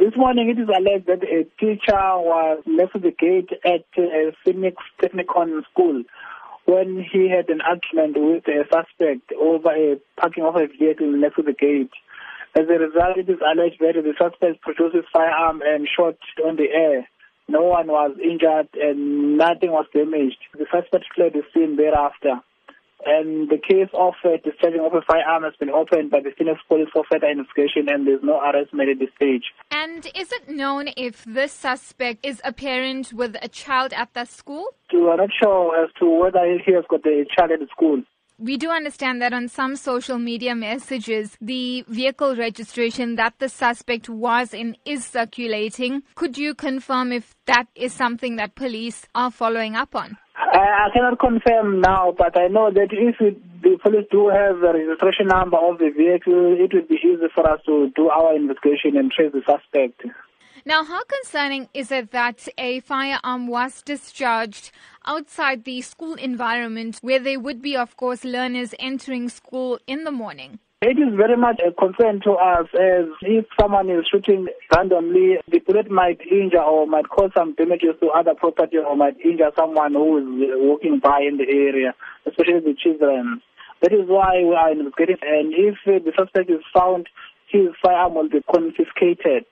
This morning it is alleged that a teacher was left the gate at a Phoenix Technikon school when he had an argument with a suspect over a parking of a vehicle next to the gate. As a result, it is alleged that the suspect produced his firearm and shot on the air. No one was injured and nothing was damaged. The suspect fled the scene thereafter. And the case of uh, discharging of a firearm has been opened by the Phoenix Police for further investigation and there's no arrest made at this stage. And is it known if this suspect is a parent with a child at the school? We are not sure as to whether he has got a child at the school. We do understand that on some social media messages, the vehicle registration that the suspect was in is circulating. Could you confirm if that is something that police are following up on? I, I cannot confirm now, but I know that if it, the police do have the registration number of the vehicle, it would be easy for us to do our investigation and trace the suspect. Now, how concerning is it that a firearm was discharged outside the school environment where there would be, of course, learners entering school in the morning? It is very much a concern to us as if someone is shooting randomly, the bullet might injure or might cause some damages to other property or might injure someone who is walking by in the area, especially the children. That is why we are investigating and if the suspect is found, his firearm will be confiscated.